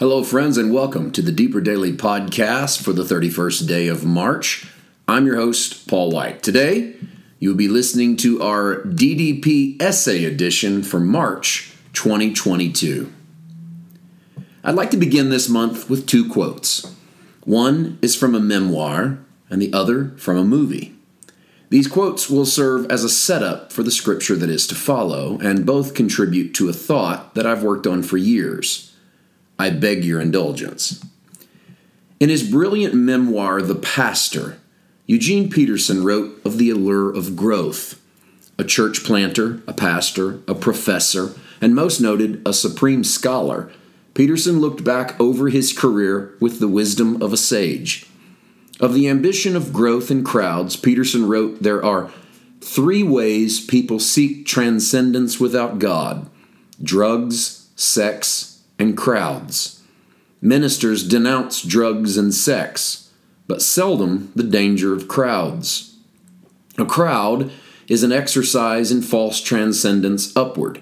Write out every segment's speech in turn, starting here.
Hello, friends, and welcome to the Deeper Daily Podcast for the 31st day of March. I'm your host, Paul White. Today, you'll be listening to our DDP Essay Edition for March 2022. I'd like to begin this month with two quotes. One is from a memoir, and the other from a movie. These quotes will serve as a setup for the scripture that is to follow, and both contribute to a thought that I've worked on for years. I beg your indulgence. In his brilliant memoir, The Pastor, Eugene Peterson wrote of the allure of growth. A church planter, a pastor, a professor, and most noted, a supreme scholar, Peterson looked back over his career with the wisdom of a sage. Of the ambition of growth in crowds, Peterson wrote there are three ways people seek transcendence without God drugs, sex, and crowds. Ministers denounce drugs and sex, but seldom the danger of crowds. A crowd is an exercise in false transcendence upward,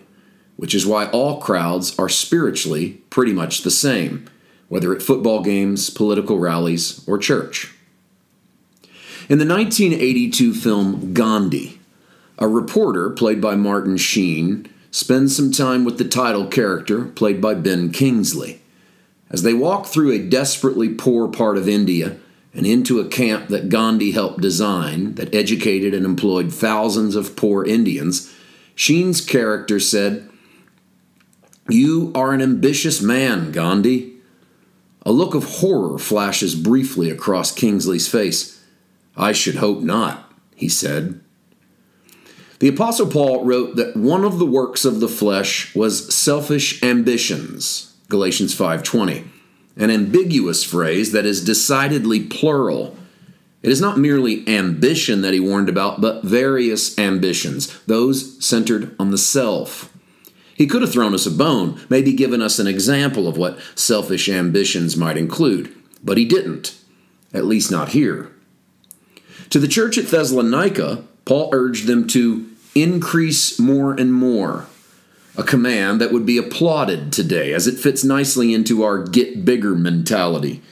which is why all crowds are spiritually pretty much the same, whether at football games, political rallies, or church. In the 1982 film Gandhi, a reporter, played by Martin Sheen, spends some time with the title character, played by Ben Kingsley. As they walk through a desperately poor part of India and into a camp that Gandhi helped design that educated and employed thousands of poor Indians, Sheen's character said, You are an ambitious man, Gandhi. A look of horror flashes briefly across Kingsley's face. I should hope not, he said. The Apostle Paul wrote that one of the works of the flesh was selfish ambitions, Galatians 5:20, an ambiguous phrase that is decidedly plural. It is not merely ambition that he warned about, but various ambitions, those centered on the self. He could have thrown us a bone, maybe given us an example of what selfish ambitions might include, but he didn't, at least not here. To the church at Thessalonica, Paul urged them to increase more and more, a command that would be applauded today as it fits nicely into our get bigger mentality.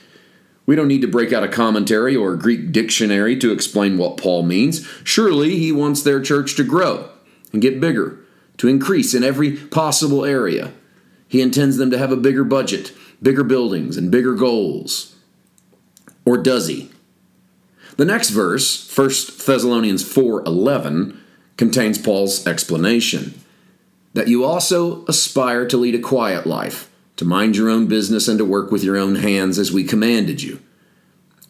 We don't need to break out a commentary or a Greek dictionary to explain what Paul means. Surely he wants their church to grow and get bigger, to increase in every possible area. He intends them to have a bigger budget, bigger buildings, and bigger goals. Or does he? The next verse, 1 Thessalonians 4:11, contains Paul's explanation that you also aspire to lead a quiet life, to mind your own business and to work with your own hands as we commanded you.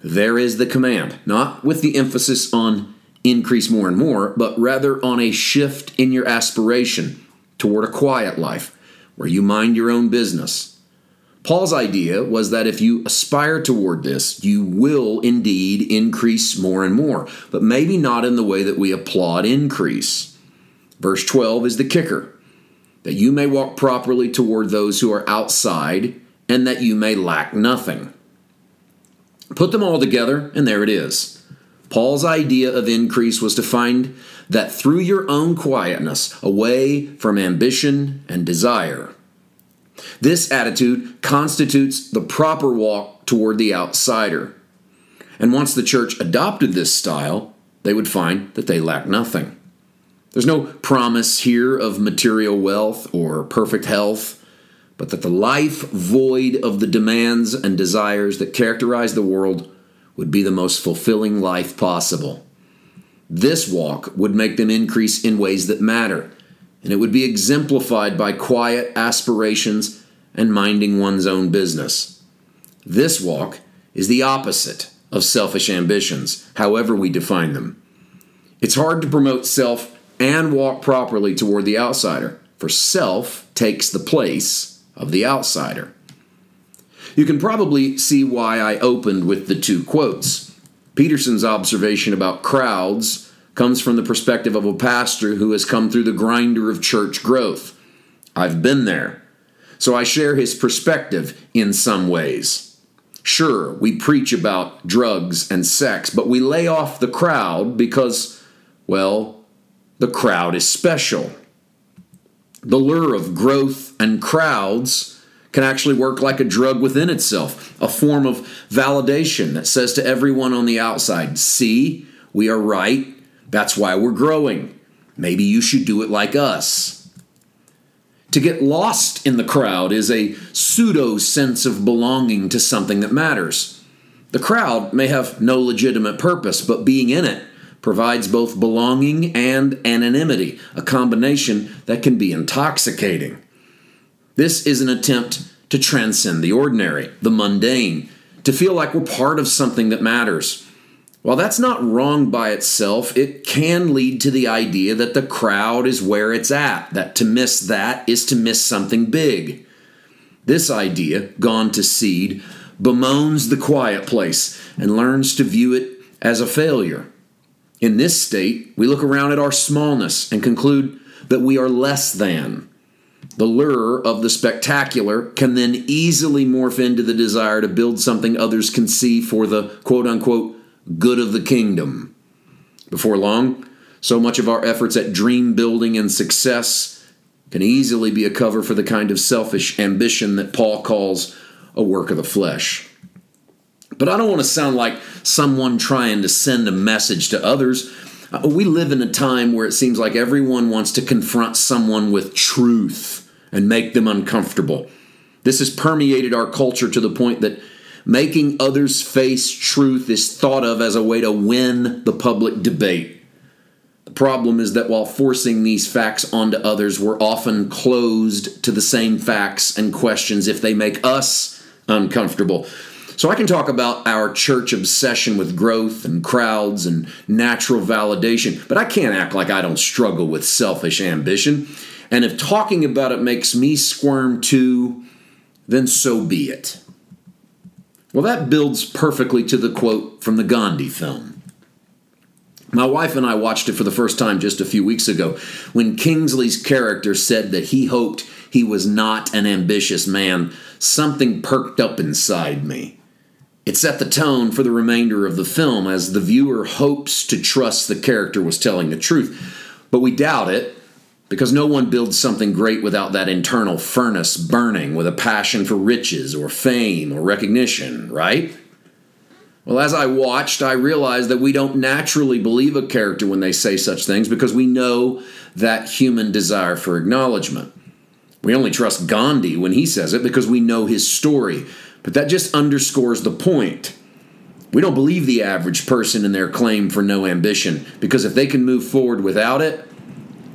There is the command, not with the emphasis on increase more and more, but rather on a shift in your aspiration toward a quiet life where you mind your own business Paul's idea was that if you aspire toward this, you will indeed increase more and more, but maybe not in the way that we applaud increase. Verse 12 is the kicker that you may walk properly toward those who are outside, and that you may lack nothing. Put them all together, and there it is. Paul's idea of increase was to find that through your own quietness, away from ambition and desire, this attitude constitutes the proper walk toward the outsider. And once the church adopted this style, they would find that they lack nothing. There's no promise here of material wealth or perfect health, but that the life void of the demands and desires that characterize the world would be the most fulfilling life possible. This walk would make them increase in ways that matter, and it would be exemplified by quiet aspirations and minding one's own business. This walk is the opposite of selfish ambitions, however we define them. It's hard to promote self and walk properly toward the outsider, for self takes the place of the outsider. You can probably see why I opened with the two quotes. Peterson's observation about crowds comes from the perspective of a pastor who has come through the grinder of church growth. I've been there. So I share his perspective in some ways. Sure, we preach about drugs and sex, but we lay off the crowd because, well, the crowd is special. The lure of growth and crowds can actually work like a drug within itself, a form of validation that says to everyone on the outside, see, we are right. That's why we're growing. Maybe you should do it like us. To get lost in the crowd is a pseudo sense of belonging to something that matters. The crowd may have no legitimate purpose, but being in it provides both belonging and anonymity, a combination that can be intoxicating. This is an attempt to transcend the ordinary, the mundane, to feel like we're part of something that matters. While that's not wrong by itself, it can lead to the idea that the crowd is where it's at, that to miss that is to miss something big. This idea, gone to seed, bemoans the quiet place and learns to view it as a failure. In this state, we look around at our smallness and conclude that we are less than. The lure of the spectacular can then easily morph into the desire to build something others can see for the quote unquote good of the kingdom. Before long, so much of our efforts at dream building and success can easily be a cover for the kind of selfish ambition that Paul calls a work of the flesh. But I don't want to sound like someone trying to send a message to others. Uh, we live in a time where it seems like everyone wants to confront someone with truth and make them uncomfortable. This has permeated our culture to the point that making others face truth is thought of as a way to win the public debate. The problem is that while forcing these facts onto others, we're often closed to the same facts and questions if they make us uncomfortable. So I can talk about our church obsession with growth and crowds and natural validation, but I can't act like I don't struggle with selfish ambition. And if talking about it makes me squirm too, then so be it. Well, that builds perfectly to the quote from the Gandhi film. My wife and I watched it for the first time just a few weeks ago when Kingsley's character said that he hoped he was not an ambitious man. Something perked up inside me. It set the tone for the remainder of the film as the viewer hopes to trust the character was telling the truth. But we doubt it because no one builds something great without that internal furnace burning with a passion for riches or fame or recognition, right? Well, as I watched, I realized that we don't naturally believe a character when they say such things because we know that human desire for acknowledgement. We only trust Gandhi when he says it because we know his story, but that just underscores the point. We don't believe the average person in their claim for no ambition because if they can move forward without it,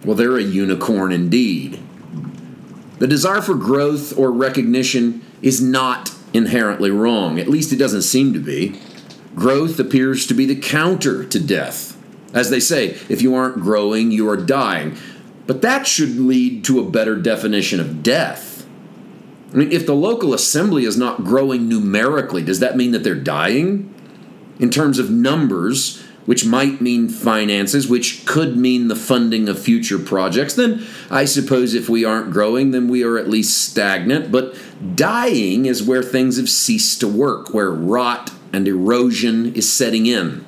well, they're a unicorn indeed. The desire for growth or recognition is not inherently wrong, at least it doesn't seem to be. Growth appears to be the counter to death. As they say, if you aren't growing, you are dying. But that should lead to a better definition of death. I mean, if the local assembly is not growing numerically, does that mean that they're dying? In terms of numbers, which might mean finances, which could mean the funding of future projects, then I suppose if we aren't growing, then we are at least stagnant. But dying is where things have ceased to work, where rot and erosion is setting in,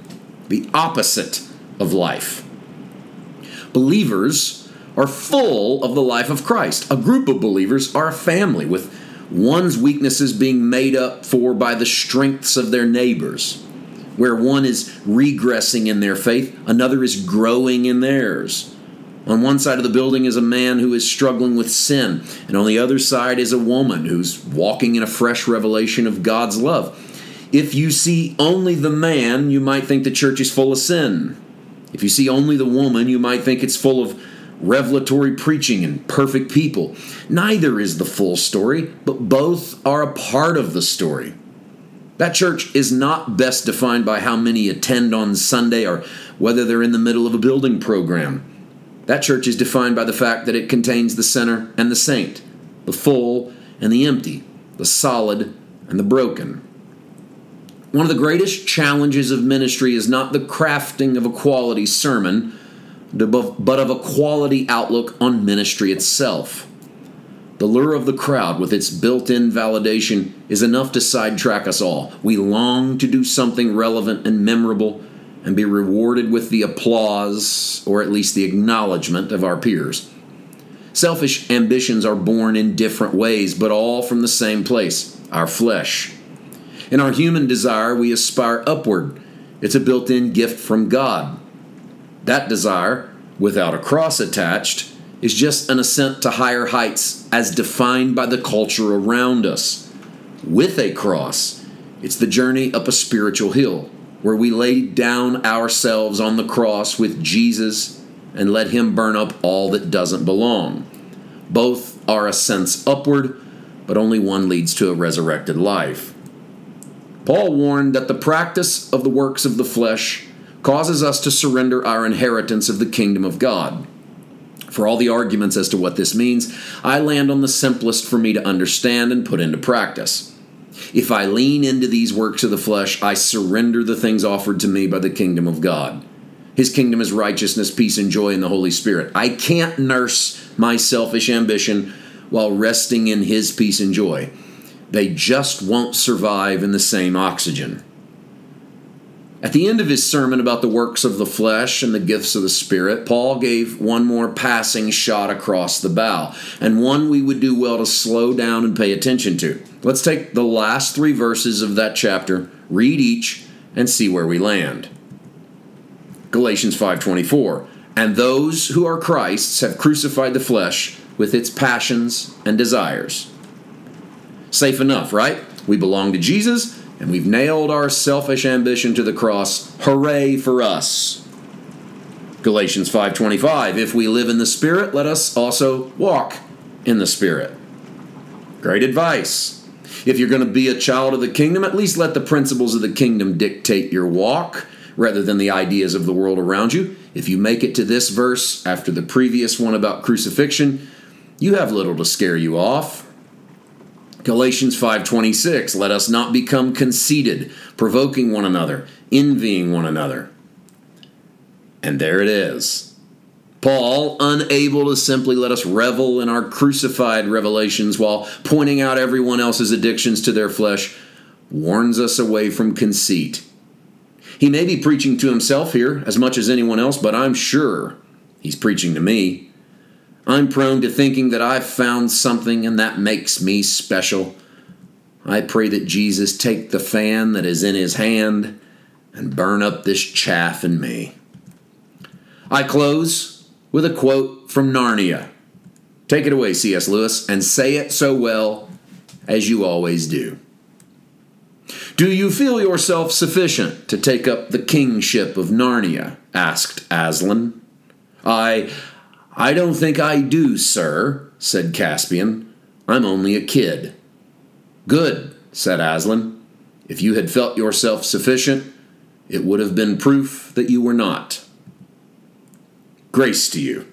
the opposite of life. Believers are full of the life of Christ. A group of believers are a family, with one's weaknesses being made up for by the strengths of their neighbors where one is regressing in their faith, another is growing in theirs. On one side of the building is a man who is struggling with sin, and on the other side is a woman who's walking in a fresh revelation of God's love. If you see only the man, you might think the church is full of sin. If you see only the woman, you might think it's full of revelatory preaching and perfect people. Neither is the full story, but both are a part of the story. That church is not best defined by how many attend on Sunday or whether they're in the middle of a building program. That church is defined by the fact that it contains the sinner and the saint, the full and the empty, the solid and the broken. One of the greatest challenges of ministry is not the crafting of a quality sermon, but of a quality outlook on ministry itself. The lure of the crowd, with its built in validation, is enough to sidetrack us all. We long to do something relevant and memorable and be rewarded with the applause, or at least the acknowledgement, of our peers. Selfish ambitions are born in different ways, but all from the same place our flesh. In our human desire, we aspire upward. It's a built in gift from God. That desire, without a cross attached, is just an ascent to higher heights as defined by the culture around us. With a cross, it's the journey up a spiritual hill where we lay down ourselves on the cross with Jesus and let Him burn up all that doesn't belong. Both are ascents upward, but only one leads to a resurrected life. Paul warned that the practice of the works of the flesh causes us to surrender our inheritance of the kingdom of God. For all the arguments as to what this means, I land on the simplest for me to understand and put into practice. If I lean into these works of the flesh, I surrender the things offered to me by the kingdom of God. His kingdom is righteousness, peace, and joy in the Holy Spirit. I can't nurse my selfish ambition while resting in His peace and joy. They just won't survive in the same oxygen. At the end of his sermon about the works of the flesh and the gifts of the Spirit, Paul gave one more passing shot across the bow, and one we would do well to slow down and pay attention to. Let's take the last three verses of that chapter, read each, and see where we land. Galatians 5:24. And those who are Christ's have crucified the flesh with its passions and desires. Safe enough, right? We belong to Jesus and we've nailed our selfish ambition to the cross. Hooray for us. Galatians 5:25 If we live in the spirit, let us also walk in the spirit. Great advice. If you're going to be a child of the kingdom, at least let the principles of the kingdom dictate your walk rather than the ideas of the world around you. If you make it to this verse after the previous one about crucifixion, you have little to scare you off. Galatians 5:26 Let us not become conceited, provoking one another, envying one another. And there it is. Paul, unable to simply let us revel in our crucified revelations while pointing out everyone else's addictions to their flesh, warns us away from conceit. He may be preaching to himself here as much as anyone else, but I'm sure he's preaching to me. I'm prone to thinking that I've found something and that makes me special. I pray that Jesus take the fan that is in his hand and burn up this chaff in me. I close with a quote from Narnia. Take it away, C.S. Lewis, and say it so well as you always do. Do you feel yourself sufficient to take up the kingship of Narnia? asked Aslan. I I don't think I do, sir, said Caspian. I'm only a kid. Good, said Aslan. If you had felt yourself sufficient, it would have been proof that you were not. Grace to you.